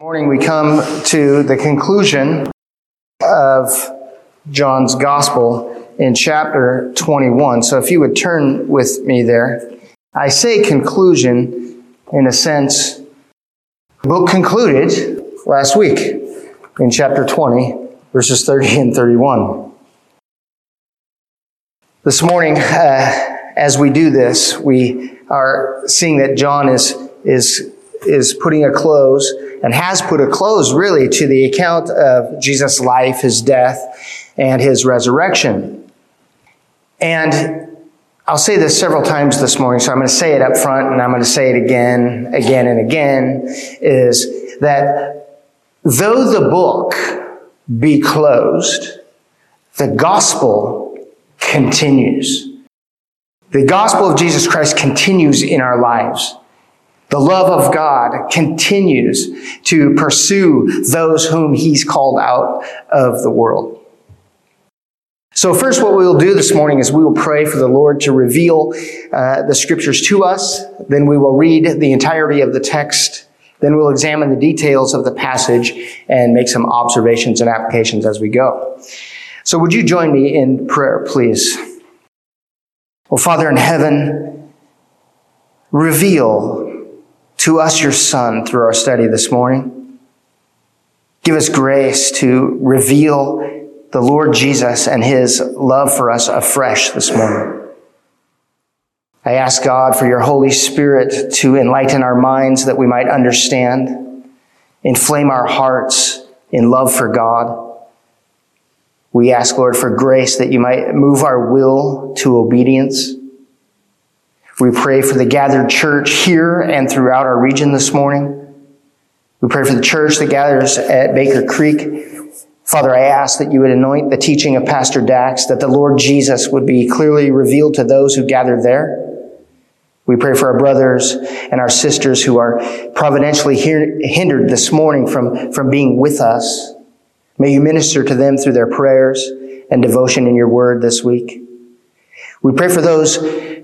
morning we come to the conclusion of John's Gospel in chapter 21. So if you would turn with me there. I say conclusion in a sense. Book concluded last week in chapter 20, verses 30 and 31. This morning, uh, as we do this, we are seeing that John is, is, is putting a close and has put a close really to the account of Jesus' life, his death, and his resurrection. And I'll say this several times this morning, so I'm going to say it up front and I'm going to say it again, again, and again, is that though the book be closed, the gospel continues. The gospel of Jesus Christ continues in our lives. The love of God continues to pursue those whom He's called out of the world. So, first, what we will do this morning is we will pray for the Lord to reveal uh, the scriptures to us. Then we will read the entirety of the text. Then we'll examine the details of the passage and make some observations and applications as we go. So, would you join me in prayer, please? Well, Father in heaven, reveal to us your Son through our study this morning. Give us grace to reveal the Lord Jesus and his love for us afresh this morning. I ask God for your Holy Spirit to enlighten our minds that we might understand, inflame our hearts in love for God. We ask, Lord, for grace that you might move our will to obedience. We pray for the gathered church here and throughout our region this morning. We pray for the church that gathers at Baker Creek. Father, I ask that you would anoint the teaching of Pastor Dax, that the Lord Jesus would be clearly revealed to those who gather there. We pray for our brothers and our sisters who are providentially hindered this morning from, from being with us. May you minister to them through their prayers and devotion in your word this week. We pray for those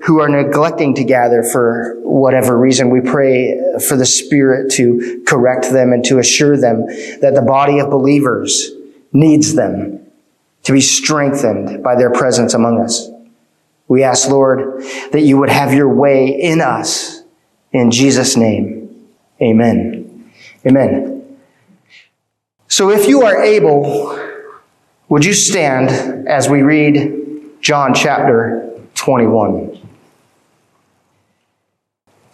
who are neglecting to gather for whatever reason. We pray for the Spirit to correct them and to assure them that the body of believers needs them to be strengthened by their presence among us. We ask, Lord, that you would have your way in us. In Jesus' name, amen. Amen. So if you are able, would you stand as we read John chapter 21.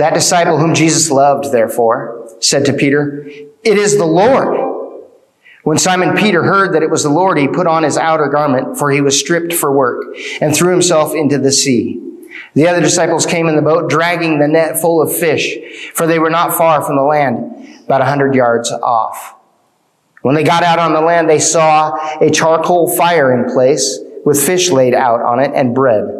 That disciple whom Jesus loved, therefore, said to Peter, It is the Lord. When Simon Peter heard that it was the Lord, he put on his outer garment, for he was stripped for work, and threw himself into the sea. The other disciples came in the boat, dragging the net full of fish, for they were not far from the land, about a hundred yards off. When they got out on the land, they saw a charcoal fire in place with fish laid out on it and bread.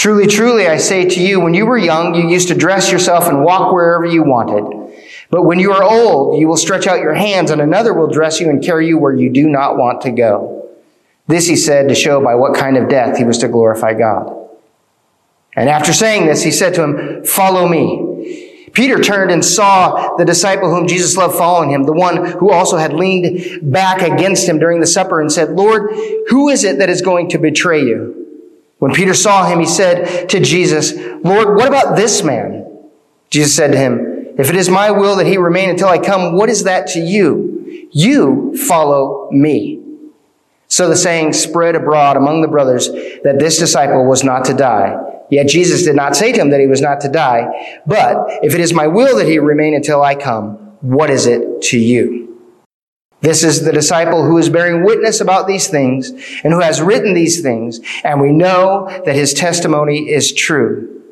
Truly, truly, I say to you, when you were young, you used to dress yourself and walk wherever you wanted. But when you are old, you will stretch out your hands, and another will dress you and carry you where you do not want to go. This he said to show by what kind of death he was to glorify God. And after saying this, he said to him, Follow me. Peter turned and saw the disciple whom Jesus loved following him, the one who also had leaned back against him during the supper and said, Lord, who is it that is going to betray you? When Peter saw him, he said to Jesus, Lord, what about this man? Jesus said to him, If it is my will that he remain until I come, what is that to you? You follow me. So the saying spread abroad among the brothers that this disciple was not to die. Yet Jesus did not say to him that he was not to die. But if it is my will that he remain until I come, what is it to you? This is the disciple who is bearing witness about these things and who has written these things, and we know that his testimony is true.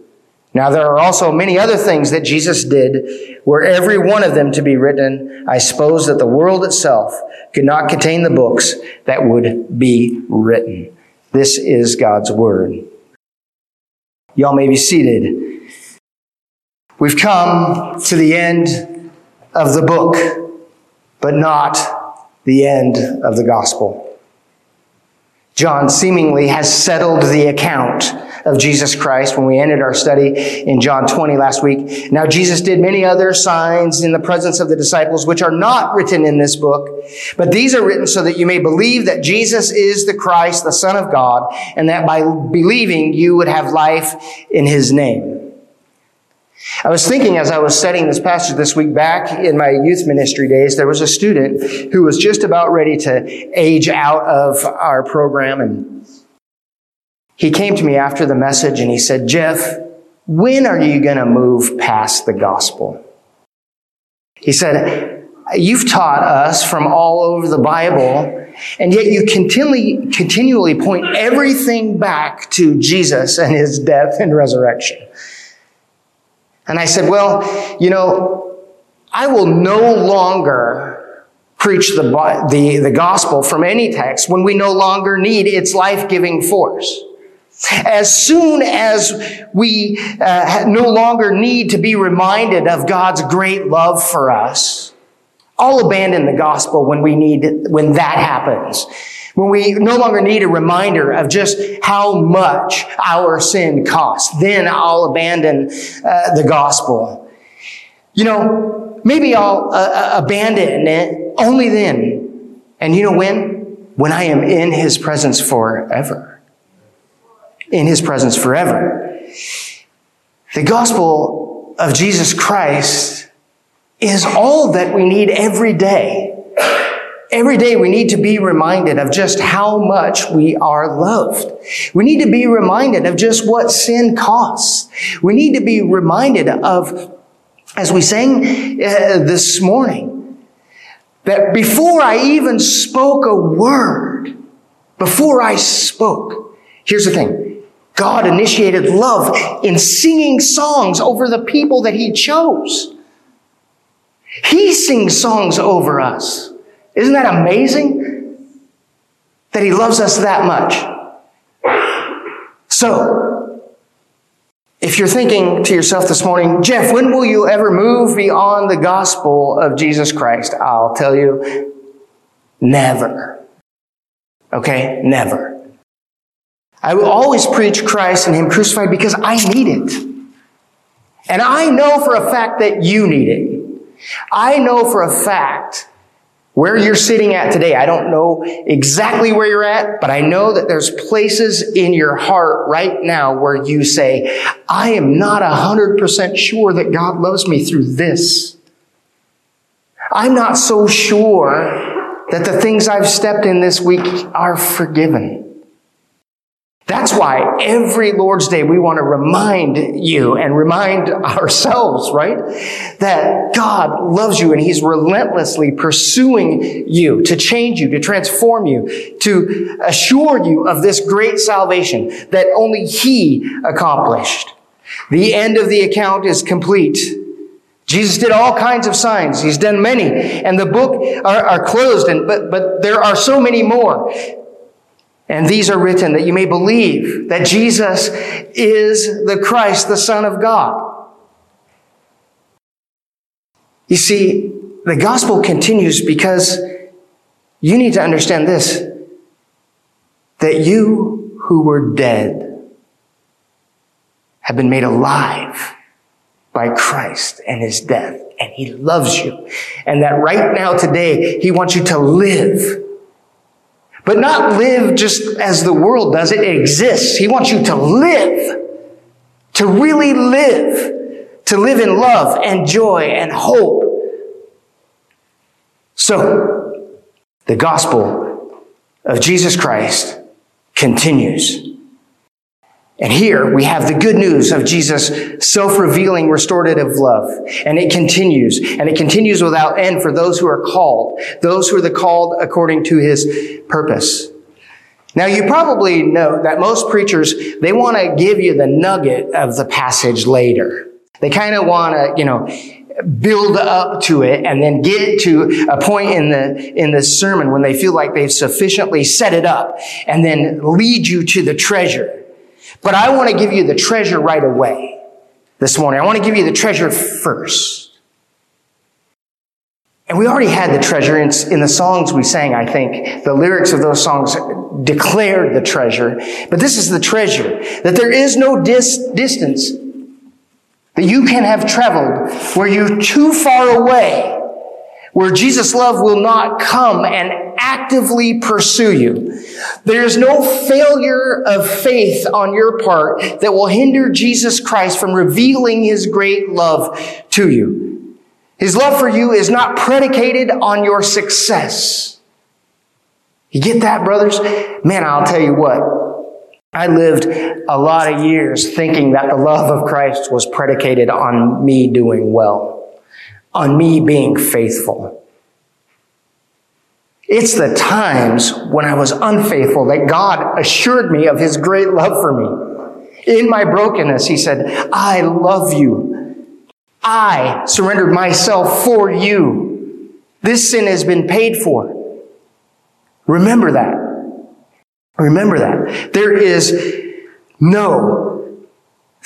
Now there are also many other things that Jesus did, were every one of them to be written, I suppose that the world itself could not contain the books that would be written. This is God's word. Y'all may be seated. We've come to the end of the book, but not the end of the gospel. John seemingly has settled the account of Jesus Christ when we ended our study in John 20 last week. Now, Jesus did many other signs in the presence of the disciples, which are not written in this book, but these are written so that you may believe that Jesus is the Christ, the Son of God, and that by believing you would have life in his name. I was thinking as I was studying this passage this week back in my youth ministry days, there was a student who was just about ready to age out of our program and he came to me after the message and he said, Jeff, when are you going to move past the gospel? He said, You've taught us from all over the Bible, and yet you continually, continually point everything back to Jesus and his death and resurrection. And I said, Well, you know, I will no longer preach the, the, the gospel from any text when we no longer need its life giving force. As soon as we uh, no longer need to be reminded of God's great love for us, I'll abandon the gospel when we need, when that happens. When we no longer need a reminder of just how much our sin costs, then I'll abandon uh, the gospel. You know, maybe I'll uh, uh abandon it only then. And you know when? When I am in his presence forever in his presence forever. The gospel of Jesus Christ is all that we need every day. Every day we need to be reminded of just how much we are loved. We need to be reminded of just what sin costs. We need to be reminded of, as we sang uh, this morning, that before I even spoke a word, before I spoke, here's the thing. God initiated love in singing songs over the people that He chose. He sings songs over us. Isn't that amazing? That He loves us that much. So, if you're thinking to yourself this morning, Jeff, when will you ever move beyond the gospel of Jesus Christ? I'll tell you, never. Okay? Never. I will always preach Christ and Him crucified because I need it. And I know for a fact that you need it. I know for a fact where you're sitting at today. I don't know exactly where you're at, but I know that there's places in your heart right now where you say, I am not 100% sure that God loves me through this. I'm not so sure that the things I've stepped in this week are forgiven. That's why every Lord's Day we want to remind you and remind ourselves, right? That God loves you and He's relentlessly pursuing you to change you, to transform you, to assure you of this great salvation that only He accomplished. The end of the account is complete. Jesus did all kinds of signs. He's done many. And the book are, are closed, and, but, but there are so many more. And these are written that you may believe that Jesus is the Christ, the Son of God. You see, the gospel continues because you need to understand this that you who were dead have been made alive by Christ and his death, and he loves you. And that right now, today, he wants you to live but not live just as the world does. It exists. He wants you to live, to really live, to live in love and joy and hope. So, the gospel of Jesus Christ continues. And here we have the good news of Jesus' self-revealing restorative love. And it continues. And it continues without end for those who are called. Those who are the called according to his purpose. Now you probably know that most preachers, they want to give you the nugget of the passage later. They kind of want to, you know, build up to it and then get to a point in the in the sermon when they feel like they've sufficiently set it up and then lead you to the treasure but I want to give you the treasure right away this morning. I want to give you the treasure first. And we already had the treasure in, in, the songs we sang, I think. The lyrics of those songs declared the treasure. But this is the treasure that there is no dis- distance that you can have traveled where you're too far away where Jesus' love will not come and actively pursue you. There's no failure of faith on your part that will hinder Jesus Christ from revealing his great love to you. His love for you is not predicated on your success. You get that, brothers? Man, I'll tell you what. I lived a lot of years thinking that the love of Christ was predicated on me doing well on me being faithful. It's the times when I was unfaithful that God assured me of his great love for me. In my brokenness, he said, I love you. I surrendered myself for you. This sin has been paid for. Remember that. Remember that. There is no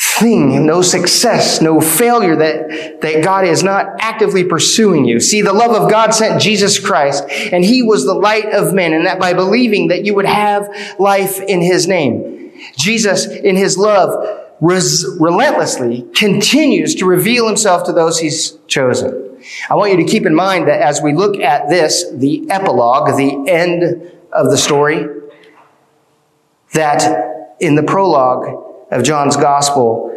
thing, no success, no failure that, that God is not actively pursuing you. See, the love of God sent Jesus Christ and he was the light of men and that by believing that you would have life in his name. Jesus in his love res- relentlessly continues to reveal himself to those he's chosen. I want you to keep in mind that as we look at this, the epilogue, the end of the story, that in the prologue, of John's gospel,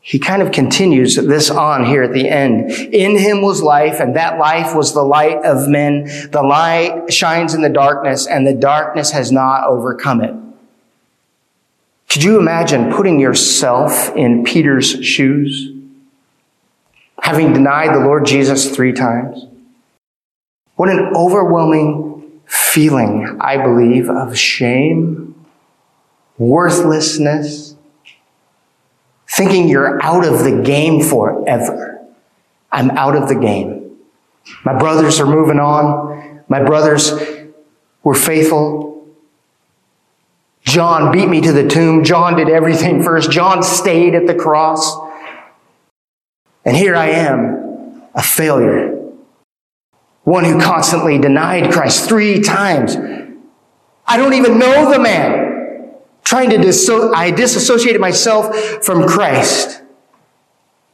he kind of continues this on here at the end. In him was life, and that life was the light of men. The light shines in the darkness, and the darkness has not overcome it. Could you imagine putting yourself in Peter's shoes? Having denied the Lord Jesus three times? What an overwhelming feeling, I believe, of shame, worthlessness, thinking you're out of the game forever. I'm out of the game. My brothers are moving on. My brothers were faithful. John beat me to the tomb. John did everything first. John stayed at the cross. And here I am, a failure. One who constantly denied Christ three times. I don't even know the man trying to disso- I disassociated myself from Christ.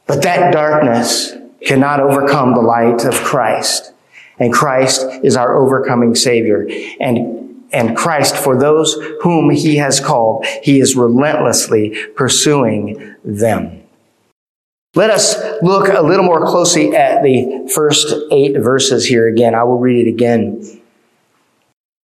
But that darkness cannot overcome the light of Christ. And Christ is our overcoming Savior. And, and Christ, for those whom He has called, He is relentlessly pursuing them. Let us look a little more closely at the first eight verses here again. I will read it again.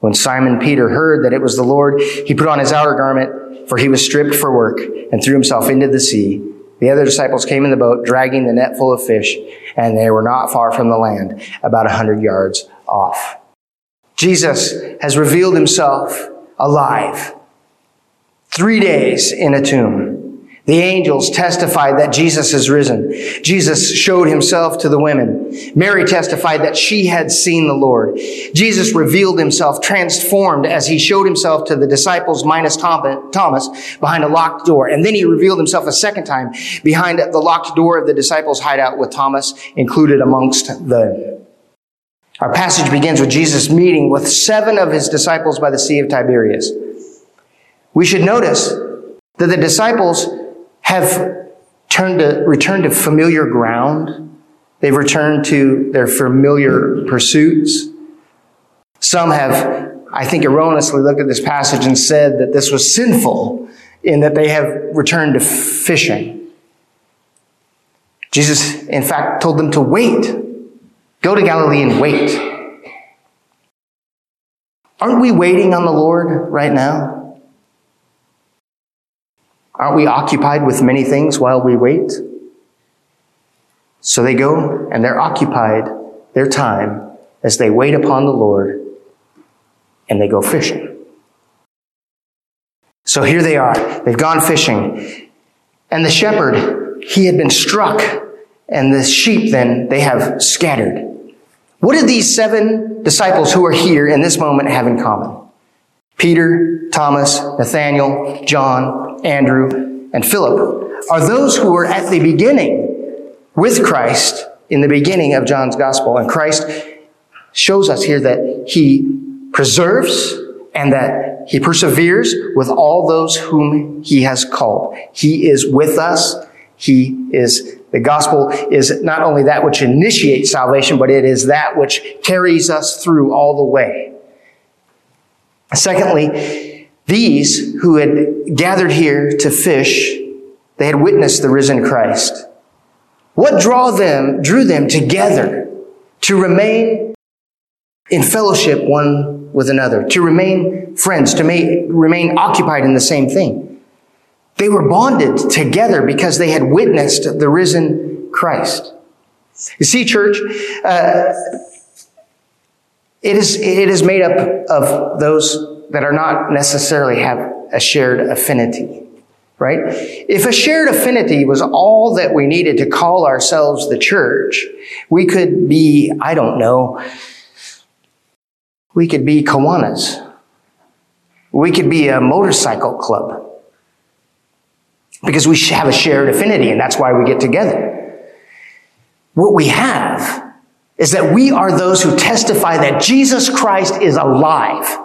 When Simon Peter heard that it was the Lord, he put on his outer garment, for he was stripped for work, and threw himself into the sea. The other disciples came in the boat, dragging the net full of fish, and they were not far from the land, about a hundred yards off. Jesus has revealed himself alive. Three days in a tomb. The angels testified that Jesus is risen. Jesus showed himself to the women. Mary testified that she had seen the Lord. Jesus revealed himself transformed as he showed himself to the disciples minus Thomas behind a locked door. And then he revealed himself a second time behind the locked door of the disciples' hideout with Thomas included amongst them. Our passage begins with Jesus meeting with seven of his disciples by the Sea of Tiberias. We should notice that the disciples have turned to, returned to familiar ground. They've returned to their familiar pursuits. Some have, I think, erroneously looked at this passage and said that this was sinful in that they have returned to fishing. Jesus, in fact, told them to wait. Go to Galilee and wait. Aren't we waiting on the Lord right now? Aren't we occupied with many things while we wait? So they go and they're occupied their time as they wait upon the Lord and they go fishing. So here they are. They've gone fishing. And the shepherd, he had been struck. And the sheep then, they have scattered. What did these seven disciples who are here in this moment have in common? Peter, Thomas, Nathanael, John, Andrew, and Philip are those who were at the beginning with Christ in the beginning of John's gospel. And Christ shows us here that he preserves and that he perseveres with all those whom he has called. He is with us. He is, the gospel is not only that which initiates salvation, but it is that which carries us through all the way. Secondly, these who had gathered here to fish, they had witnessed the risen Christ. What draw them, drew them together to remain in fellowship one with another, to remain friends, to remain occupied in the same thing? They were bonded together because they had witnessed the risen Christ. You see, church, uh, it is, it is made up of those that are not necessarily have a shared affinity, right? If a shared affinity was all that we needed to call ourselves the church, we could be, I don't know, we could be Kiwanis. We could be a motorcycle club. Because we have a shared affinity and that's why we get together. What we have is that we are those who testify that Jesus Christ is alive.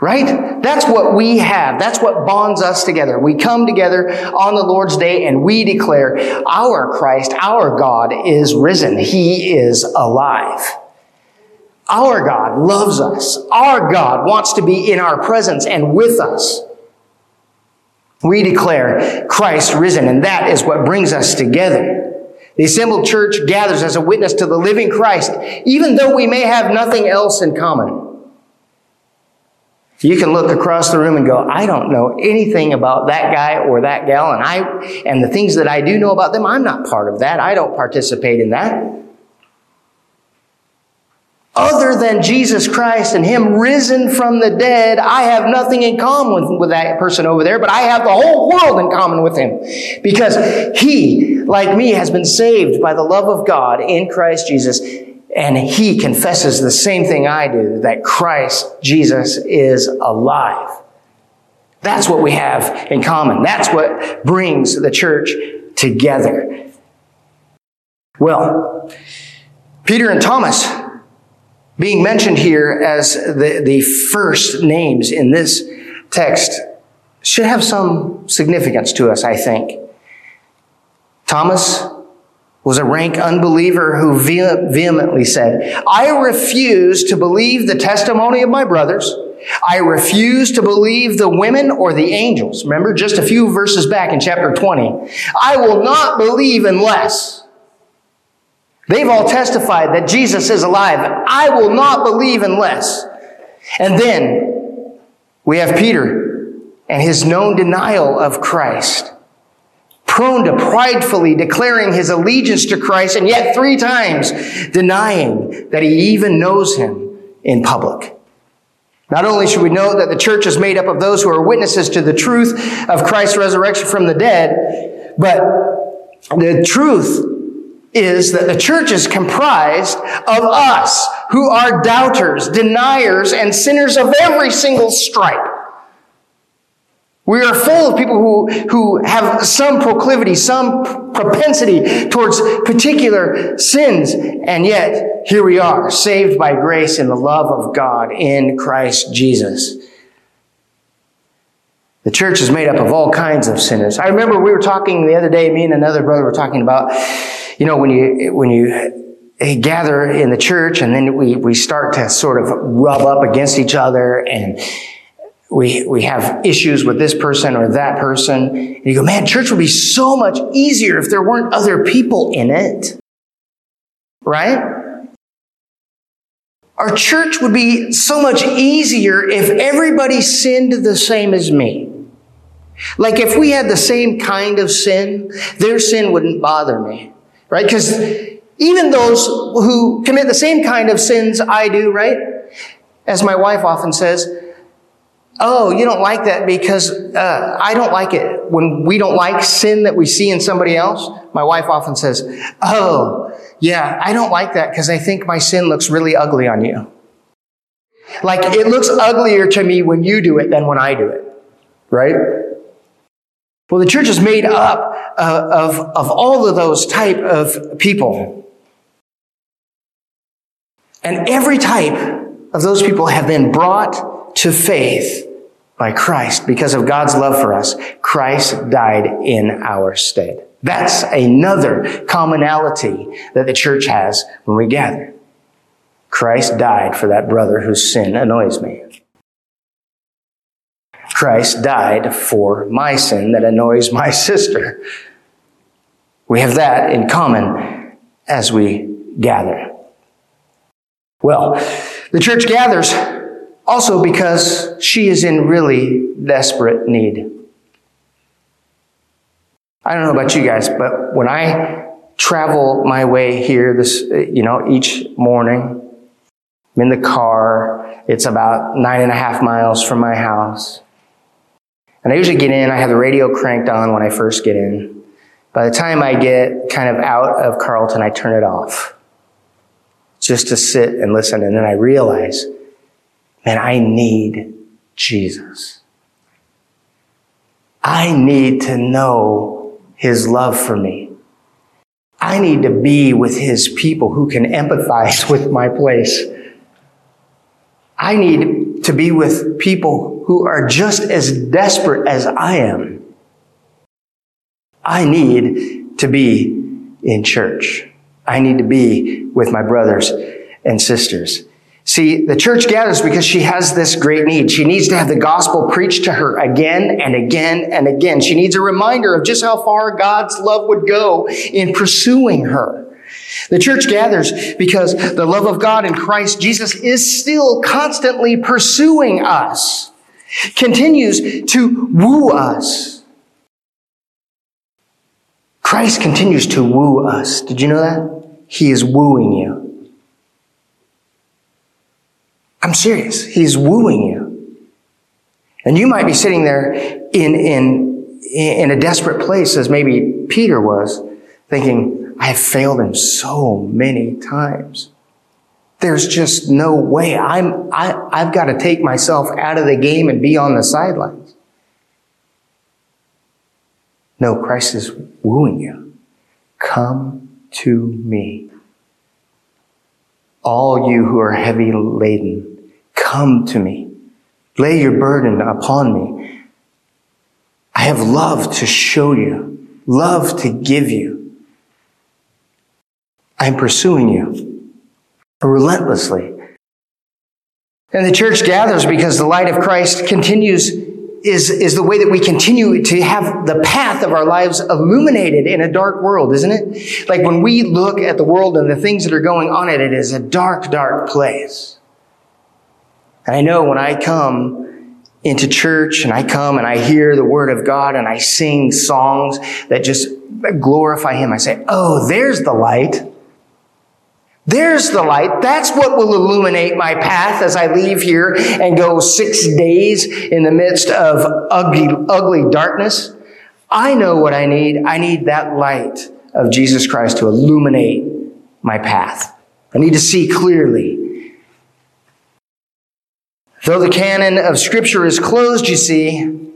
Right? That's what we have. That's what bonds us together. We come together on the Lord's day and we declare our Christ, our God is risen. He is alive. Our God loves us. Our God wants to be in our presence and with us. We declare Christ risen and that is what brings us together. The assembled church gathers as a witness to the living Christ, even though we may have nothing else in common. You can look across the room and go, I don't know anything about that guy or that gal, and I and the things that I do know about them, I'm not part of that. I don't participate in that. Other than Jesus Christ and Him risen from the dead, I have nothing in common with, with that person over there, but I have the whole world in common with Him. Because He, like me, has been saved by the love of God in Christ Jesus. And He confesses the same thing I do, that Christ Jesus is alive. That's what we have in common. That's what brings the church together. Well, Peter and Thomas being mentioned here as the, the first names in this text should have some significance to us, I think. Thomas was a rank unbeliever who vehemently said, I refuse to believe the testimony of my brothers. I refuse to believe the women or the angels. Remember just a few verses back in chapter 20. I will not believe unless. They've all testified that Jesus is alive. I will not believe unless. And then we have Peter and his known denial of Christ prone to pridefully declaring his allegiance to Christ and yet three times denying that he even knows him in public. Not only should we note that the church is made up of those who are witnesses to the truth of Christ's resurrection from the dead, but the truth is that the church is comprised of us who are doubters, deniers, and sinners of every single stripe. We are full of people who, who have some proclivity, some propensity towards particular sins. And yet, here we are, saved by grace in the love of God in Christ Jesus. The church is made up of all kinds of sinners. I remember we were talking the other day, me and another brother were talking about, you know, when you, when you eh, gather in the church and then we, we start to sort of rub up against each other and we, we have issues with this person or that person. And you go, man, church would be so much easier if there weren't other people in it. Right? Our church would be so much easier if everybody sinned the same as me. Like if we had the same kind of sin, their sin wouldn't bother me. Right? Because even those who commit the same kind of sins I do, right? As my wife often says, Oh, you don't like that because uh, I don't like it. When we don't like sin that we see in somebody else, my wife often says, Oh, yeah, I don't like that because I think my sin looks really ugly on you. Like it looks uglier to me when you do it than when I do it. Right? Well, the church is made up uh, of, of all of those type of people. And every type of those people have been brought to faith by Christ because of God's love for us. Christ died in our stead. That's another commonality that the church has when we gather. Christ died for that brother whose sin annoys me. Christ died for my sin that annoys my sister. We have that in common as we gather. Well, the church gathers also because she is in really desperate need. I don't know about you guys, but when I travel my way here this, you know, each morning, I'm in the car. It's about nine and a half miles from my house. And I usually get in, I have the radio cranked on when I first get in. By the time I get kind of out of Carlton, I turn it off just to sit and listen. And then I realize Man, I need Jesus. I need to know his love for me. I need to be with his people who can empathize with my place. I need to be with people who are just as desperate as I am. I need to be in church. I need to be with my brothers and sisters. See, the church gathers because she has this great need. She needs to have the gospel preached to her again and again and again. She needs a reminder of just how far God's love would go in pursuing her. The church gathers because the love of God in Christ Jesus is still constantly pursuing us, continues to woo us. Christ continues to woo us. Did you know that? He is wooing you. I'm serious. He's wooing you. And you might be sitting there in, in, in a desperate place as maybe Peter was, thinking, I have failed him so many times. There's just no way. I'm, I, I've got to take myself out of the game and be on the sidelines. No, Christ is wooing you. Come to me. All you who are heavy laden, come to me. Lay your burden upon me. I have love to show you, love to give you. I'm pursuing you relentlessly. And the church gathers because the light of Christ continues is, is the way that we continue to have the path of our lives illuminated in a dark world, isn't it? Like when we look at the world and the things that are going on in it, it is a dark, dark place. And I know when I come into church and I come and I hear the word of God and I sing songs that just glorify Him, I say, Oh, there's the light. There's the light. That's what will illuminate my path as I leave here and go six days in the midst of ugly, ugly darkness. I know what I need. I need that light of Jesus Christ to illuminate my path. I need to see clearly. Though the canon of scripture is closed, you see,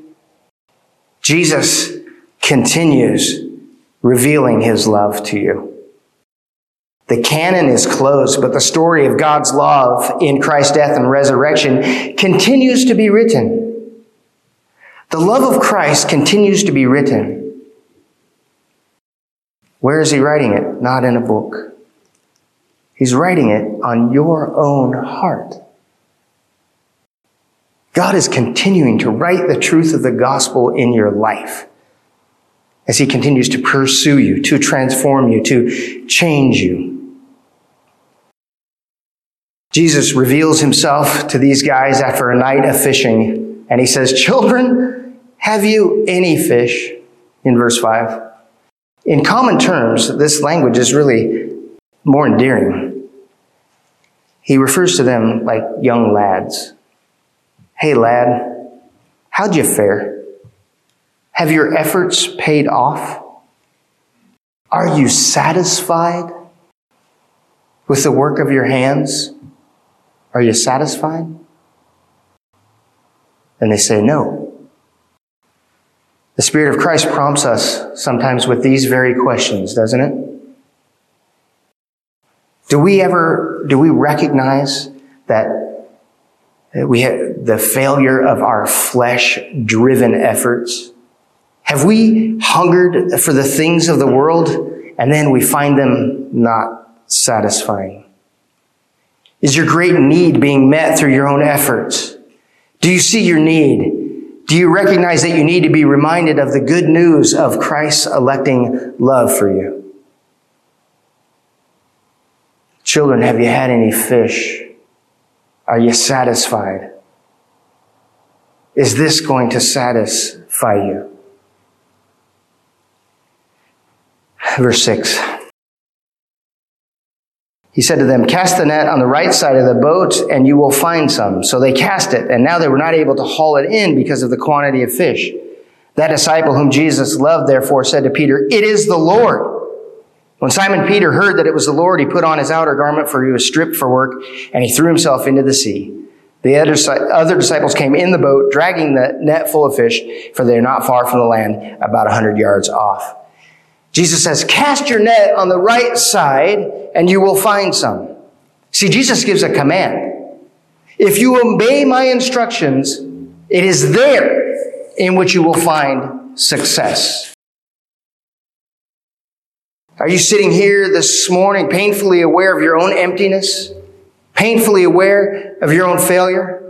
Jesus continues revealing his love to you. The canon is closed, but the story of God's love in Christ's death and resurrection continues to be written. The love of Christ continues to be written. Where is he writing it? Not in a book. He's writing it on your own heart. God is continuing to write the truth of the gospel in your life as he continues to pursue you, to transform you, to change you. Jesus reveals himself to these guys after a night of fishing, and he says, Children, have you any fish? In verse 5. In common terms, this language is really more endearing. He refers to them like young lads. Hey, lad, how'd you fare? Have your efforts paid off? Are you satisfied with the work of your hands? Are you satisfied? And they say, No. The Spirit of Christ prompts us sometimes with these very questions, doesn't it? Do we ever, do we recognize that we have the failure of our flesh driven efforts? Have we hungered for the things of the world and then we find them not satisfying? Is your great need being met through your own efforts? Do you see your need? Do you recognize that you need to be reminded of the good news of Christ's electing love for you? Children, have you had any fish? Are you satisfied? Is this going to satisfy you? Verse 6. He said to them, Cast the net on the right side of the boat, and you will find some. So they cast it, and now they were not able to haul it in because of the quantity of fish. That disciple whom Jesus loved, therefore, said to Peter, It is the Lord. When Simon Peter heard that it was the Lord, he put on his outer garment, for he was stripped for work, and he threw himself into the sea. The other disciples came in the boat, dragging the net full of fish, for they are not far from the land, about a hundred yards off. Jesus says, cast your net on the right side and you will find some. See, Jesus gives a command. If you obey my instructions, it is there in which you will find success. Are you sitting here this morning painfully aware of your own emptiness? Painfully aware of your own failure?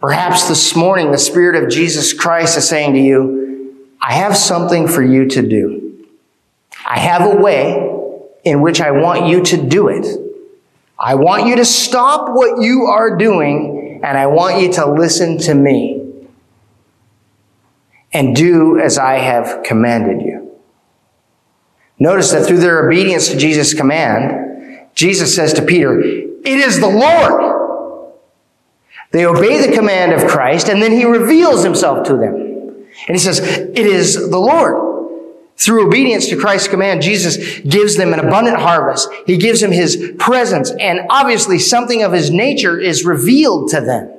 Perhaps this morning the Spirit of Jesus Christ is saying to you, I have something for you to do. I have a way in which I want you to do it. I want you to stop what you are doing and I want you to listen to me and do as I have commanded you. Notice that through their obedience to Jesus' command, Jesus says to Peter, It is the Lord. They obey the command of Christ, and then he reveals himself to them. And he says, It is the Lord. Through obedience to Christ's command, Jesus gives them an abundant harvest. He gives them his presence, and obviously something of his nature is revealed to them.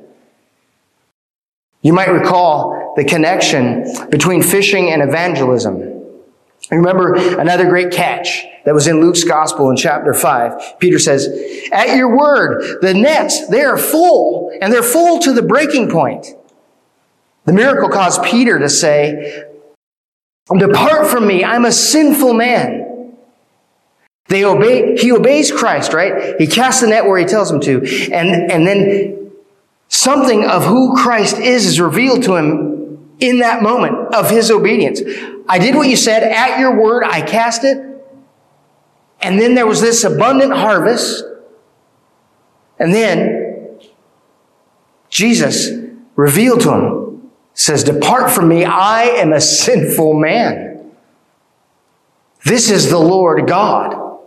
You might recall the connection between fishing and evangelism. Remember another great catch that was in Luke's gospel in chapter 5. Peter says, At your word, the nets, they are full, and they're full to the breaking point. The miracle caused Peter to say, Depart from me, I'm a sinful man. They obey, he obeys Christ, right? He casts the net where he tells him to. And, and then something of who Christ is is revealed to him in that moment of his obedience. I did what you said. At your word, I cast it. And then there was this abundant harvest. And then Jesus revealed to him, says, Depart from me, I am a sinful man. This is the Lord God.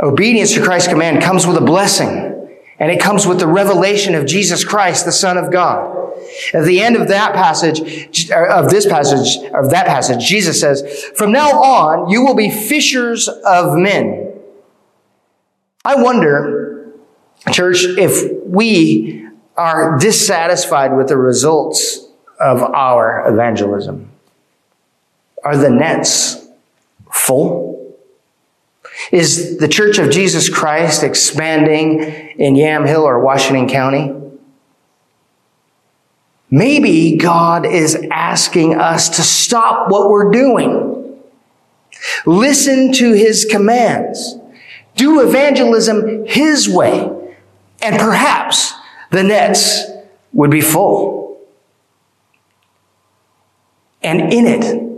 Obedience to Christ's command comes with a blessing. And it comes with the revelation of Jesus Christ, the Son of God. At the end of that passage, of this passage, of that passage, Jesus says, From now on, you will be fishers of men. I wonder, church, if we are dissatisfied with the results of our evangelism. Are the nets full? Is the Church of Jesus Christ expanding in Yamhill or Washington County? Maybe God is asking us to stop what we're doing. Listen to His commands. Do evangelism His way. And perhaps the nets would be full. And in it,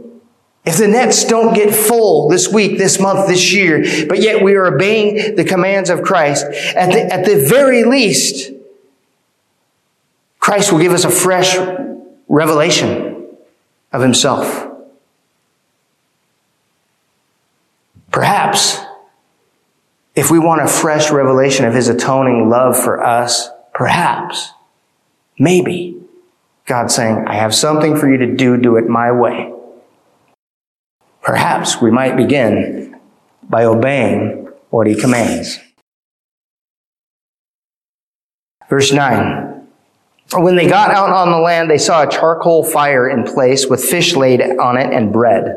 if the nets don't get full this week, this month, this year, but yet we are obeying the commands of Christ, at the, at the very least, Christ will give us a fresh revelation of himself. Perhaps, if we want a fresh revelation of his atoning love for us, perhaps, maybe, God's saying, I have something for you to do, do it my way. Perhaps we might begin by obeying what he commands. Verse 9. When they got out on the land, they saw a charcoal fire in place with fish laid on it and bread.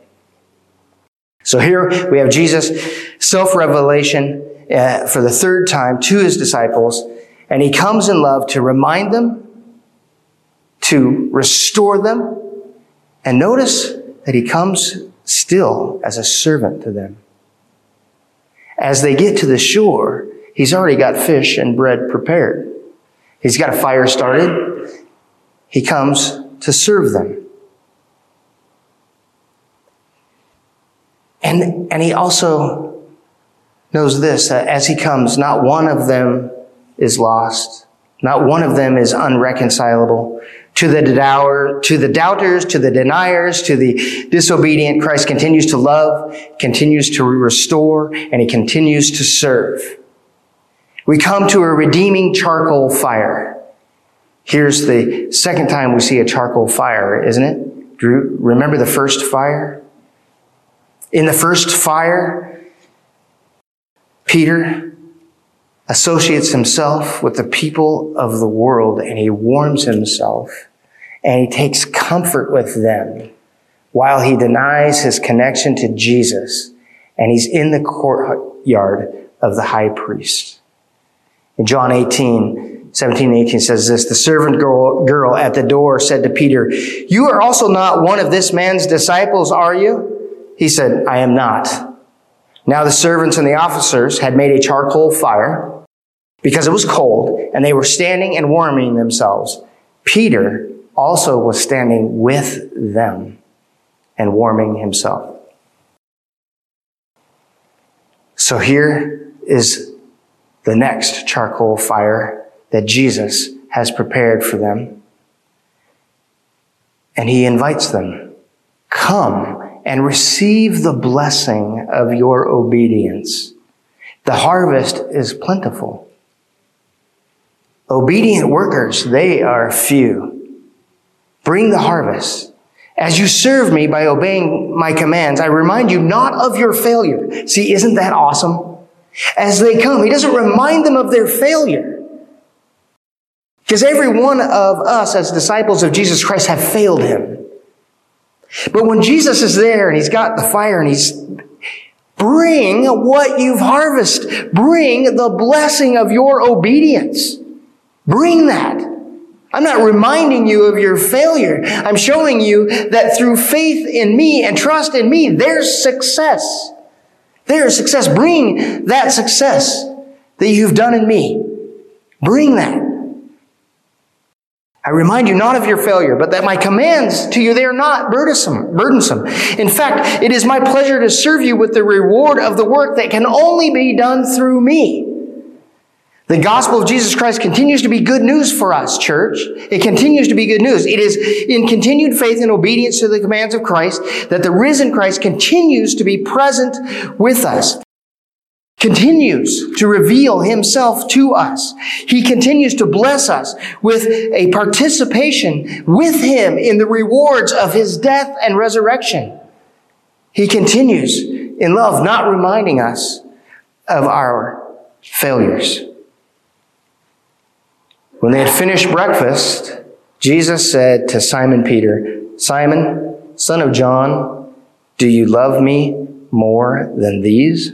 So here we have Jesus' self-revelation uh, for the third time to his disciples, and he comes in love to remind them, to restore them, and notice that he comes still as a servant to them. As they get to the shore, he's already got fish and bread prepared. He's got a fire started. He comes to serve them. And, and he also knows this, that as he comes, not one of them is lost. Not one of them is unreconcilable to the doubter, to the doubters, to the deniers, to the disobedient, Christ continues to love, continues to restore, and he continues to serve. We come to a redeeming charcoal fire. Here's the second time we see a charcoal fire, isn't it? Remember the first fire? In the first fire, Peter associates himself with the people of the world and he warms himself and he takes comfort with them while he denies his connection to Jesus and he's in the courtyard of the high priest. In John 18, 17 and 18 says this, the servant girl, girl at the door said to Peter, you are also not one of this man's disciples, are you? He said, I am not. Now the servants and the officers had made a charcoal fire because it was cold and they were standing and warming themselves, Peter also was standing with them and warming himself. So here is the next charcoal fire that Jesus has prepared for them. And he invites them, come and receive the blessing of your obedience. The harvest is plentiful. Obedient workers, they are few. Bring the harvest. As you serve me by obeying my commands, I remind you not of your failure. See, isn't that awesome? As they come, he doesn't remind them of their failure. Because every one of us as disciples of Jesus Christ have failed him. But when Jesus is there and he's got the fire and he's bring what you've harvested. Bring the blessing of your obedience. Bring that. I'm not reminding you of your failure. I'm showing you that through faith in me and trust in me, there's success. There's success. Bring that success that you've done in me. Bring that. I remind you not of your failure, but that my commands to you, they are not burdensome, burdensome. In fact, it is my pleasure to serve you with the reward of the work that can only be done through me. The gospel of Jesus Christ continues to be good news for us, church. It continues to be good news. It is in continued faith and obedience to the commands of Christ that the risen Christ continues to be present with us continues to reveal himself to us. He continues to bless us with a participation with him in the rewards of his death and resurrection. He continues in love, not reminding us of our failures. When they had finished breakfast, Jesus said to Simon Peter, Simon, son of John, do you love me more than these?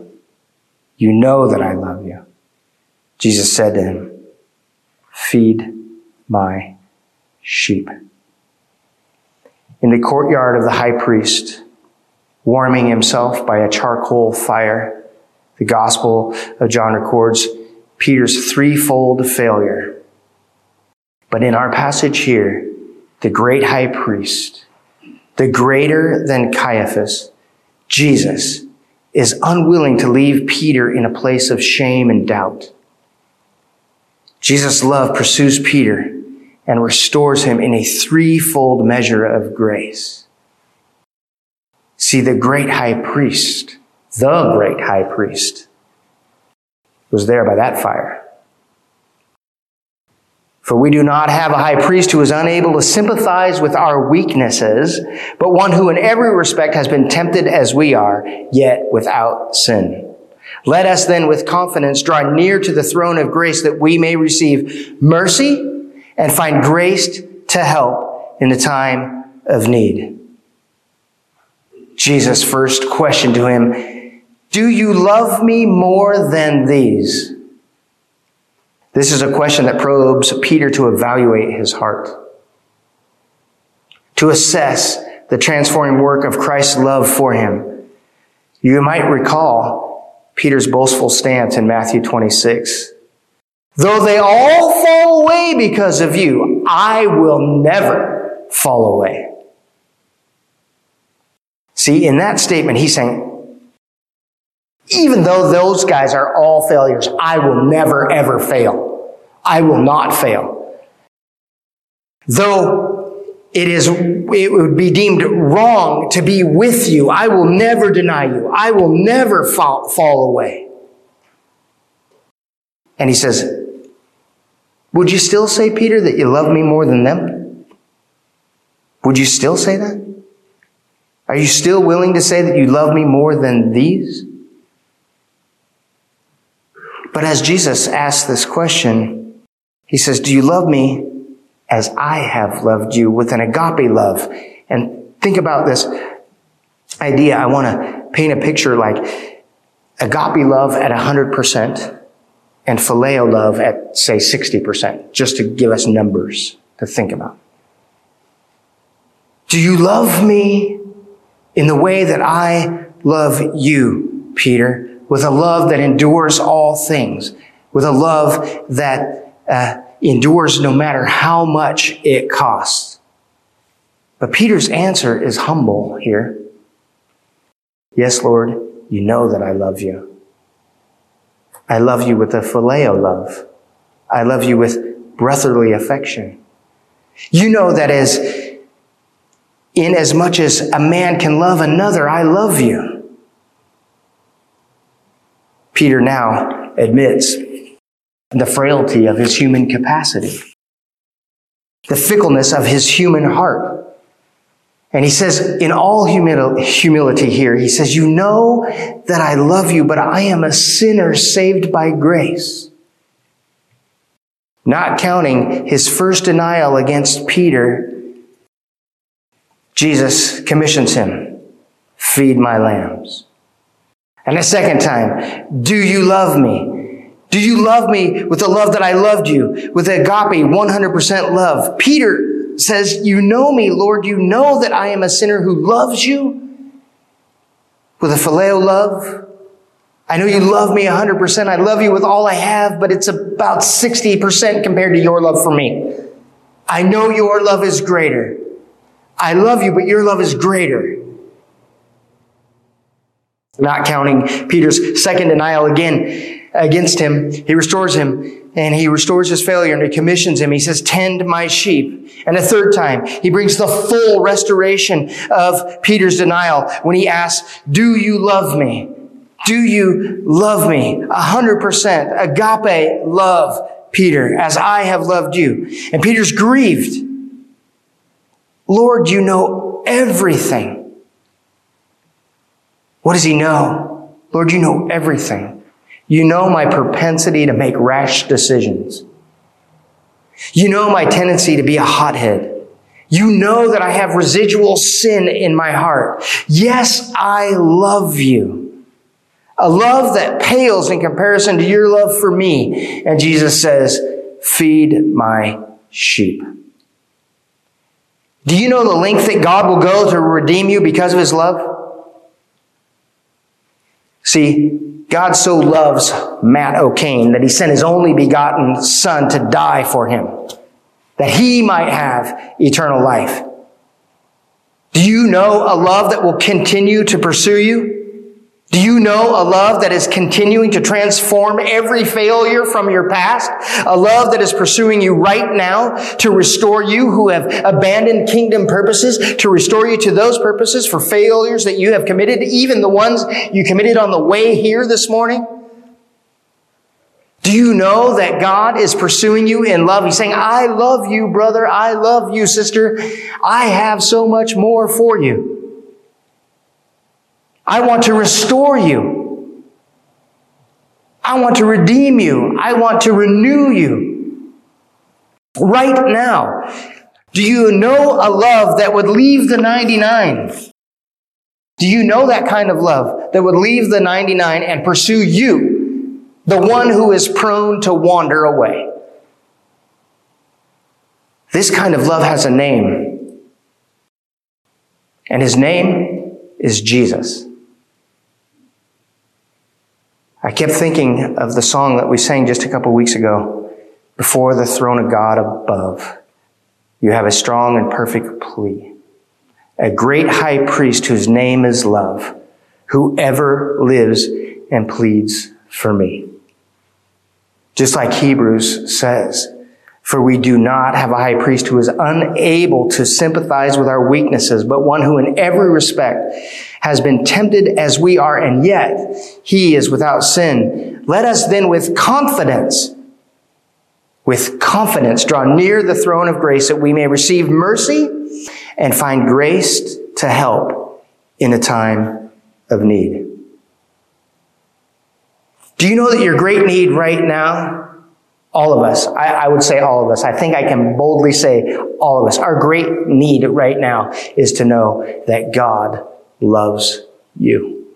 You know that I love you. Jesus said to him, Feed my sheep. In the courtyard of the high priest, warming himself by a charcoal fire, the Gospel of John records Peter's threefold failure. But in our passage here, the great high priest, the greater than Caiaphas, Jesus, is unwilling to leave Peter in a place of shame and doubt. Jesus' love pursues Peter and restores him in a threefold measure of grace. See, the great high priest, the great high priest, was there by that fire. For we do not have a high priest who is unable to sympathize with our weaknesses, but one who in every respect has been tempted as we are, yet without sin. Let us then with confidence draw near to the throne of grace that we may receive mercy and find grace to help in the time of need. Jesus' first question to him do you love me more than these? This is a question that probes Peter to evaluate his heart, to assess the transforming work of Christ's love for him. You might recall Peter's boastful stance in Matthew 26. Though they all fall away because of you, I will never fall away. See, in that statement, he's saying, even though those guys are all failures, I will never ever fail. I will not fail. Though it is, it would be deemed wrong to be with you, I will never deny you. I will never fall, fall away. And he says, Would you still say, Peter, that you love me more than them? Would you still say that? Are you still willing to say that you love me more than these? But as Jesus asks this question, He says, Do you love me as I have loved you with an agape love? And think about this idea. I want to paint a picture like agape love at 100% and phileo love at, say, 60%, just to give us numbers to think about. Do you love me in the way that I love you, Peter, with a love that endures all things, with a love that uh, endures no matter how much it costs? But Peter's answer is humble here. Yes, Lord, you know that I love you. I love you with a phileo love. I love you with brotherly affection. You know that as in as much as a man can love another, I love you. Peter now admits the frailty of his human capacity, the fickleness of his human heart. And he says, in all humility here, he says, You know that I love you, but I am a sinner saved by grace. Not counting his first denial against Peter, Jesus commissions him, Feed my lambs. And a second time, Do you love me? Do you love me with the love that I loved you? With agape, 100% love. Peter says, You know me, Lord. You know that I am a sinner who loves you with a phileo love. I know you love me 100%. I love you with all I have, but it's about 60% compared to your love for me. I know your love is greater. I love you, but your love is greater. Not counting Peter's second denial again against him, he restores him and he restores his failure and he commissions him. He says, tend my sheep. And a third time, he brings the full restoration of Peter's denial when he asks, do you love me? Do you love me? A hundred percent agape love, Peter, as I have loved you. And Peter's grieved. Lord, you know everything. What does he know? Lord, you know everything. You know my propensity to make rash decisions. You know my tendency to be a hothead. You know that I have residual sin in my heart. Yes, I love you. A love that pales in comparison to your love for me. And Jesus says, feed my sheep. Do you know the length that God will go to redeem you because of his love? See, God so loves Matt O'Kane that he sent his only begotten son to die for him, that he might have eternal life. Do you know a love that will continue to pursue you? Do you know a love that is continuing to transform every failure from your past? A love that is pursuing you right now to restore you who have abandoned kingdom purposes, to restore you to those purposes for failures that you have committed, even the ones you committed on the way here this morning? Do you know that God is pursuing you in love? He's saying, I love you, brother. I love you, sister. I have so much more for you. I want to restore you. I want to redeem you. I want to renew you. Right now. Do you know a love that would leave the 99? Do you know that kind of love that would leave the 99 and pursue you, the one who is prone to wander away? This kind of love has a name. And his name is Jesus. I kept thinking of the song that we sang just a couple weeks ago. Before the throne of God above, you have a strong and perfect plea. A great high priest whose name is love, whoever lives and pleads for me. Just like Hebrews says, for we do not have a high priest who is unable to sympathize with our weaknesses, but one who in every respect has been tempted as we are, and yet he is without sin. Let us then with confidence, with confidence draw near the throne of grace that we may receive mercy and find grace to help in a time of need. Do you know that your great need right now all of us, I, I, would say all of us, I think I can boldly say all of us, our great need right now is to know that God loves you.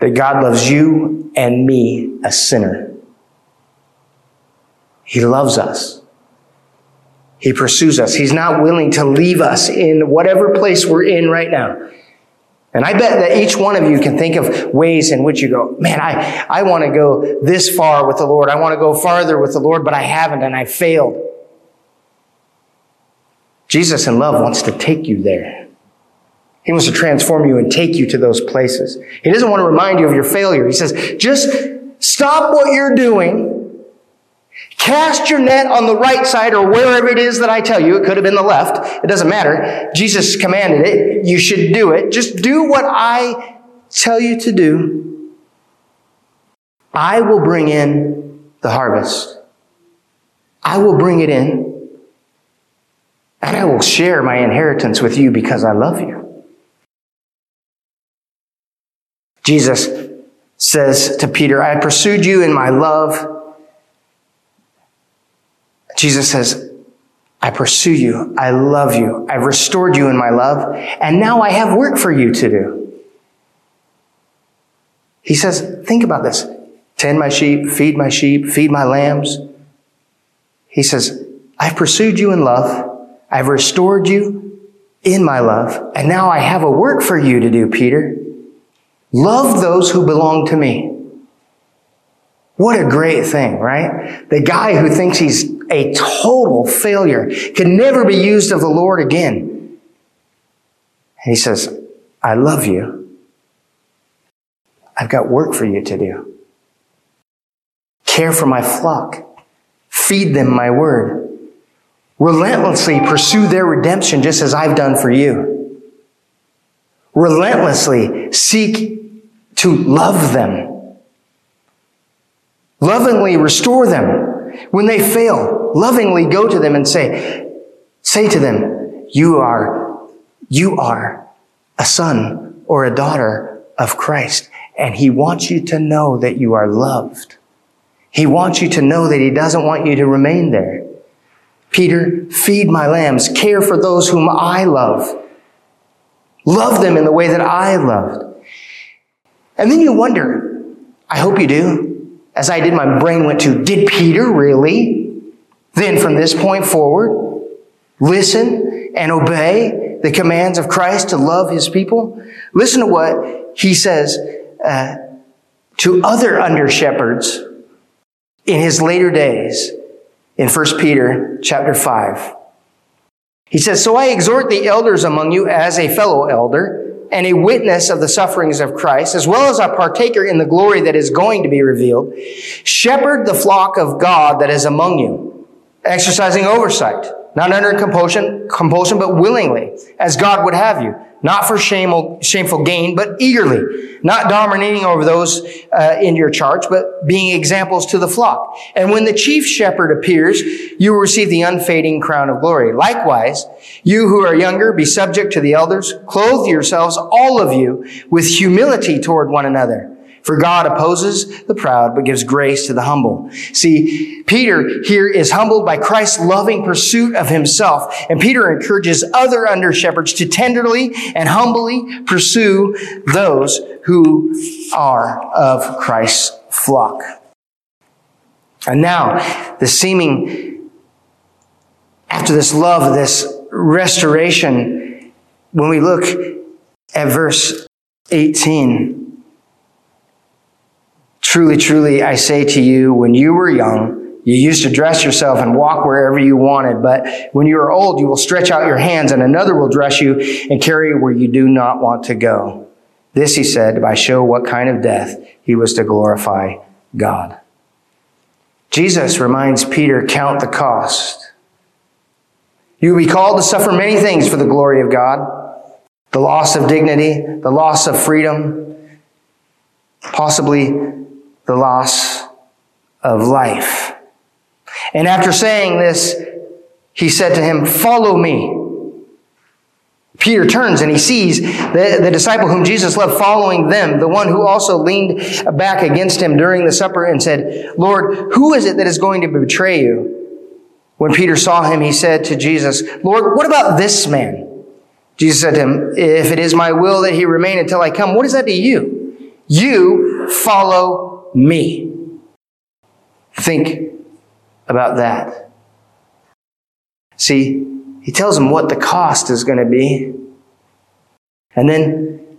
That God loves you and me, a sinner. He loves us. He pursues us. He's not willing to leave us in whatever place we're in right now. And I bet that each one of you can think of ways in which you go, man, I, I want to go this far with the Lord. I want to go farther with the Lord, but I haven't and I failed. Jesus in love wants to take you there. He wants to transform you and take you to those places. He doesn't want to remind you of your failure. He says, just stop what you're doing Cast your net on the right side or wherever it is that I tell you. It could have been the left. It doesn't matter. Jesus commanded it. You should do it. Just do what I tell you to do. I will bring in the harvest. I will bring it in. And I will share my inheritance with you because I love you. Jesus says to Peter, I pursued you in my love Jesus says, I pursue you. I love you. I've restored you in my love. And now I have work for you to do. He says, think about this. Tend my sheep, feed my sheep, feed my lambs. He says, I've pursued you in love. I've restored you in my love. And now I have a work for you to do, Peter. Love those who belong to me. What a great thing, right? The guy who thinks he's a total failure, can never be used of the Lord again. And he says, I love you. I've got work for you to do. Care for my flock. Feed them my word. Relentlessly pursue their redemption just as I've done for you. Relentlessly seek to love them Lovingly restore them. When they fail, lovingly go to them and say, say to them, you are, you are a son or a daughter of Christ. And he wants you to know that you are loved. He wants you to know that he doesn't want you to remain there. Peter, feed my lambs, care for those whom I love. Love them in the way that I loved. And then you wonder, I hope you do, as I did, my brain went to, did Peter really? Then from this point forward, listen and obey the commands of Christ to love his people. Listen to what he says uh, to other under shepherds in his later days in 1 Peter chapter 5. He says, So I exhort the elders among you as a fellow elder and a witness of the sufferings of Christ, as well as a partaker in the glory that is going to be revealed, shepherd the flock of God that is among you, exercising oversight, not under compulsion, compulsion, but willingly, as God would have you not for shameful, shameful gain, but eagerly, not dominating over those uh, in your charge, but being examples to the flock. And when the chief shepherd appears, you will receive the unfading crown of glory. Likewise, you who are younger, be subject to the elders, clothe yourselves, all of you, with humility toward one another. For God opposes the proud, but gives grace to the humble. See, Peter here is humbled by Christ's loving pursuit of himself. And Peter encourages other under shepherds to tenderly and humbly pursue those who are of Christ's flock. And now, the seeming, after this love, this restoration, when we look at verse 18, Truly, truly, I say to you, when you were young, you used to dress yourself and walk wherever you wanted. But when you are old, you will stretch out your hands and another will dress you and carry you where you do not want to go. This he said by show what kind of death he was to glorify God. Jesus reminds Peter, count the cost. You will be called to suffer many things for the glory of God. The loss of dignity, the loss of freedom, possibly the loss of life. And after saying this, he said to him, Follow me. Peter turns and he sees the, the disciple whom Jesus loved following them, the one who also leaned back against him during the supper and said, Lord, who is it that is going to betray you? When Peter saw him, he said to Jesus, Lord, what about this man? Jesus said to him, If it is my will that he remain until I come, what is that to you? You follow me. Think about that. See, he tells him what the cost is going to be. And then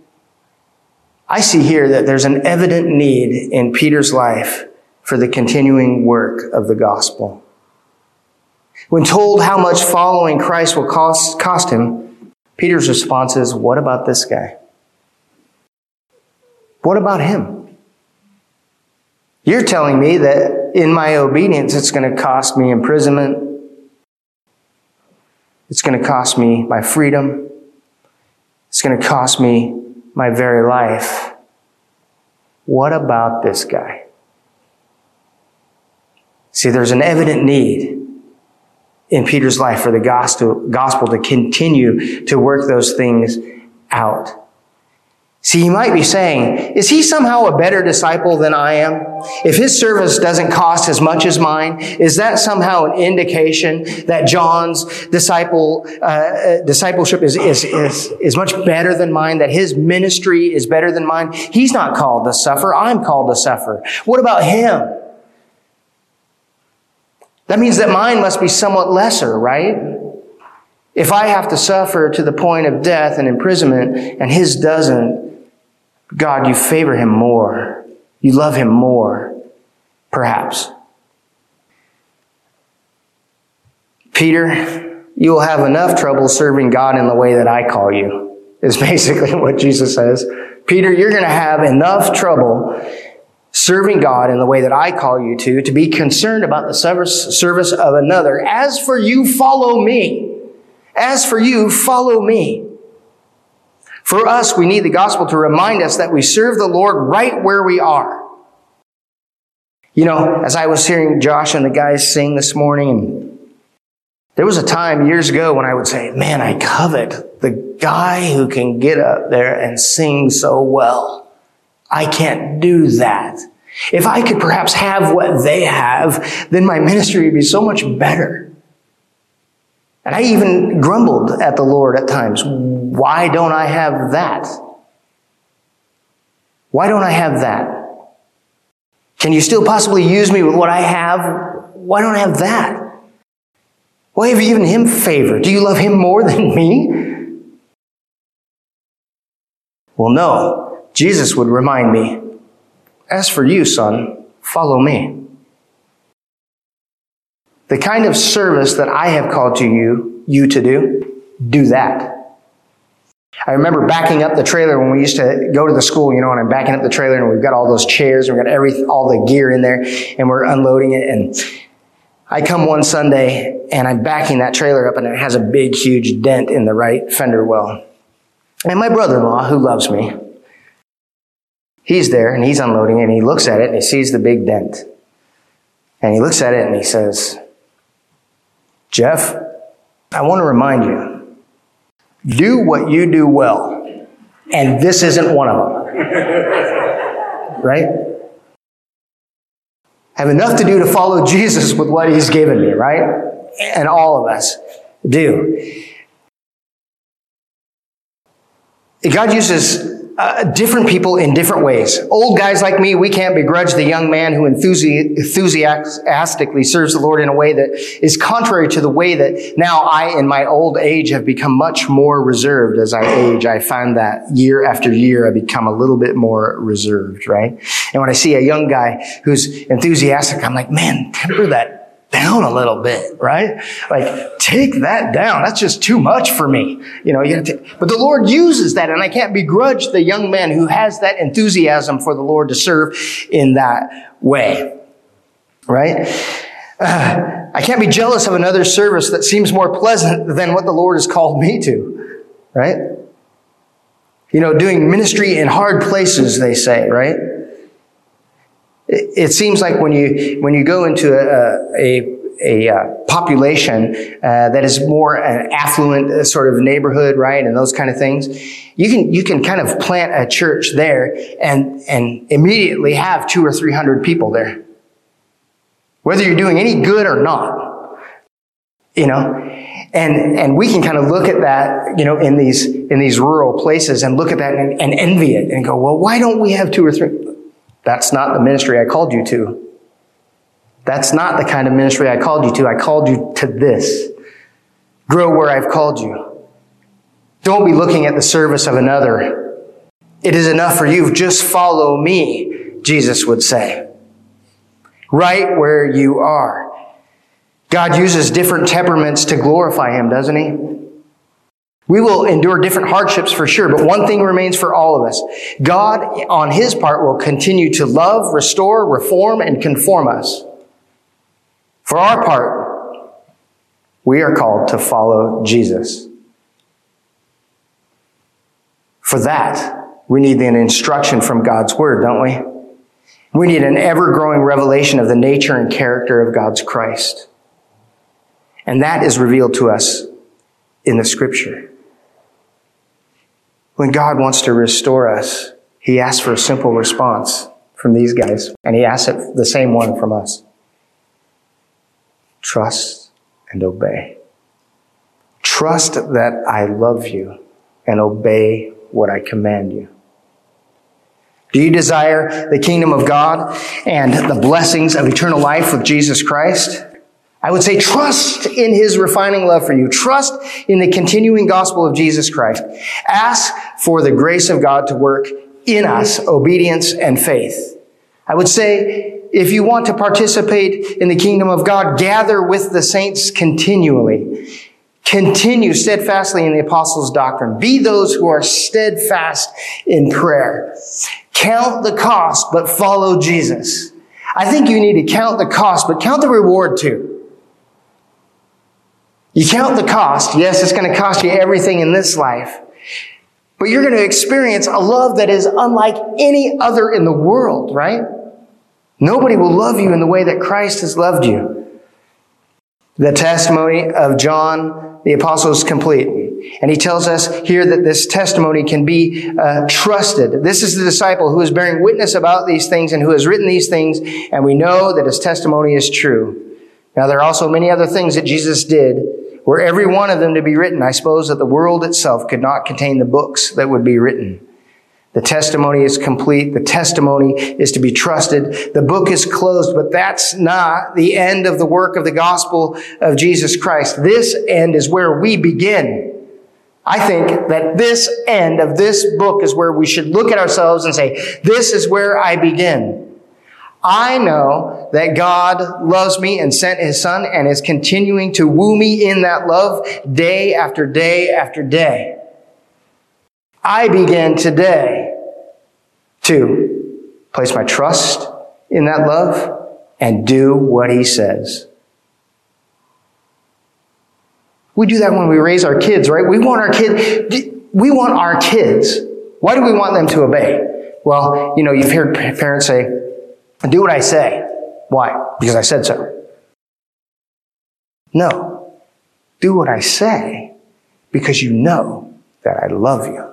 I see here that there's an evident need in Peter's life for the continuing work of the gospel. When told how much following Christ will cost, cost him, Peter's response is, What about this guy? What about him? You're telling me that in my obedience, it's going to cost me imprisonment, it's going to cost me my freedom. It's going to cost me my very life. What about this guy? See, there's an evident need in Peter's life for the gospel, gospel to continue to work those things out. See, he might be saying, is he somehow a better disciple than I am? If his service doesn't cost as much as mine, is that somehow an indication that John's disciple, uh, uh, discipleship is, is, is, is much better than mine, that his ministry is better than mine? He's not called to suffer. I'm called to suffer. What about him? That means that mine must be somewhat lesser, right? If I have to suffer to the point of death and imprisonment and his doesn't, God, you favor him more. You love him more, perhaps. Peter, you will have enough trouble serving God in the way that I call you, is basically what Jesus says. Peter, you're going to have enough trouble serving God in the way that I call you to, to be concerned about the service, service of another. As for you, follow me. As for you, follow me. For us, we need the gospel to remind us that we serve the Lord right where we are. You know, as I was hearing Josh and the guys sing this morning, and there was a time years ago when I would say, man, I covet the guy who can get up there and sing so well. I can't do that. If I could perhaps have what they have, then my ministry would be so much better. And I even grumbled at the Lord at times. Why don't I have that? Why don't I have that? Can you still possibly use me with what I have? Why don't I have that? Why have you given him favor? Do you love him more than me? Well, no. Jesus would remind me, as for you, son, follow me. The kind of service that I have called to you, you to do, do that. I remember backing up the trailer when we used to go to the school, you know, and I'm backing up the trailer and we've got all those chairs and we've got every, all the gear in there and we're unloading it. And I come one Sunday and I'm backing that trailer up and it has a big, huge dent in the right fender well. And my brother-in-law, who loves me, he's there and he's unloading and he looks at it and he sees the big dent. And he looks at it and he says, Jeff, I want to remind you do what you do well, and this isn't one of them. right? Have enough to do to follow Jesus with what he's given me, right? And all of us do. God uses uh, different people in different ways. Old guys like me, we can't begrudge the young man who enthusi- enthusiastically serves the Lord in a way that is contrary to the way that now I, in my old age, have become much more reserved as I age. I find that year after year, I become a little bit more reserved, right? And when I see a young guy who's enthusiastic, I'm like, man, temper that down a little bit, right? Like, take that down. That's just too much for me. You know, you to, but the Lord uses that, and I can't begrudge the young man who has that enthusiasm for the Lord to serve in that way, right? Uh, I can't be jealous of another service that seems more pleasant than what the Lord has called me to, right? You know, doing ministry in hard places, they say, right? It seems like when you when you go into a, a, a uh, population uh, that is more an affluent uh, sort of neighborhood, right, and those kind of things, you can you can kind of plant a church there and and immediately have two or three hundred people there, whether you're doing any good or not, you know, and and we can kind of look at that, you know, in these in these rural places and look at that and, and envy it and go, well, why don't we have two or three? That's not the ministry I called you to. That's not the kind of ministry I called you to. I called you to this. Grow where I've called you. Don't be looking at the service of another. It is enough for you. Just follow me, Jesus would say. Right where you are. God uses different temperaments to glorify Him, doesn't He? We will endure different hardships for sure, but one thing remains for all of us. God, on His part, will continue to love, restore, reform, and conform us. For our part, we are called to follow Jesus. For that, we need an instruction from God's Word, don't we? We need an ever growing revelation of the nature and character of God's Christ. And that is revealed to us in the Scripture. When God wants to restore us, He asks for a simple response from these guys, and He asks it the same one from us trust and obey. Trust that I love you and obey what I command you. Do you desire the kingdom of God and the blessings of eternal life with Jesus Christ? I would say trust in his refining love for you. Trust in the continuing gospel of Jesus Christ. Ask for the grace of God to work in us obedience and faith. I would say if you want to participate in the kingdom of God, gather with the saints continually. Continue steadfastly in the apostles' doctrine. Be those who are steadfast in prayer. Count the cost, but follow Jesus. I think you need to count the cost, but count the reward too. You count the cost. Yes, it's going to cost you everything in this life. But you're going to experience a love that is unlike any other in the world, right? Nobody will love you in the way that Christ has loved you. The testimony of John the apostle is complete. And he tells us here that this testimony can be uh, trusted. This is the disciple who is bearing witness about these things and who has written these things, and we know that his testimony is true. Now, there are also many other things that Jesus did. Were every one of them to be written, I suppose that the world itself could not contain the books that would be written. The testimony is complete. The testimony is to be trusted. The book is closed, but that's not the end of the work of the gospel of Jesus Christ. This end is where we begin. I think that this end of this book is where we should look at ourselves and say, this is where I begin. I know that God loves me and sent his son and is continuing to woo me in that love day after day after day. I begin today to place my trust in that love and do what he says. We do that when we raise our kids, right? We want our kids, we want our kids. Why do we want them to obey? Well, you know, you've heard parents say, do what I say. Why? Because I said so. No. Do what I say because you know that I love you.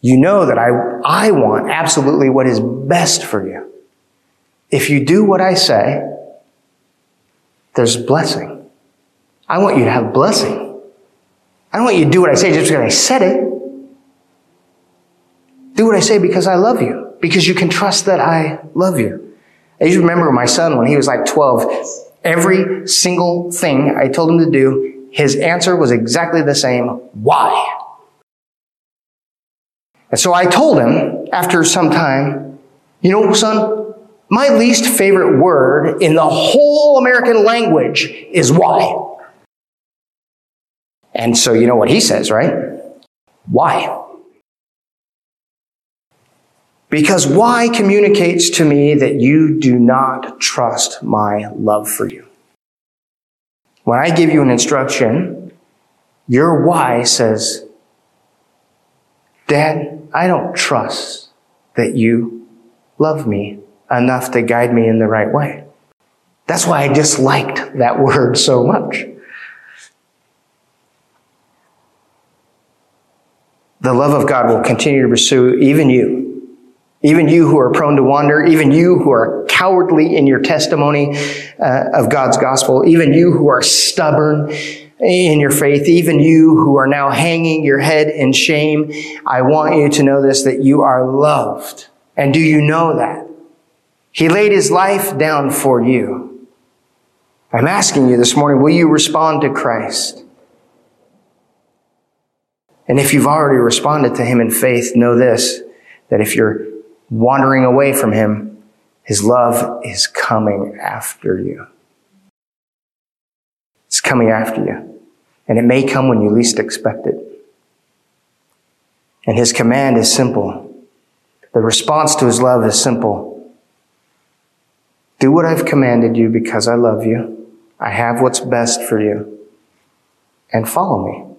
You know that I, I want absolutely what is best for you. If you do what I say, there's blessing. I want you to have blessing. I don't want you to do what I say just because I said it. Do what I say because I love you, because you can trust that I love you. I to remember my son when he was like 12. Every single thing I told him to do, his answer was exactly the same. Why? And so I told him after some time, you know, son, my least favorite word in the whole American language is why. And so you know what he says, right? Why? Because why communicates to me that you do not trust my love for you. When I give you an instruction, your why says, Dad, I don't trust that you love me enough to guide me in the right way. That's why I disliked that word so much. The love of God will continue to pursue even you, even you who are prone to wander, even you who are cowardly in your testimony uh, of God's gospel, even you who are stubborn in your faith, even you who are now hanging your head in shame. I want you to know this, that you are loved. And do you know that? He laid his life down for you. I'm asking you this morning, will you respond to Christ? And if you've already responded to him in faith, know this, that if you're wandering away from him, his love is coming after you. It's coming after you. And it may come when you least expect it. And his command is simple. The response to his love is simple. Do what I've commanded you because I love you. I have what's best for you. And follow me.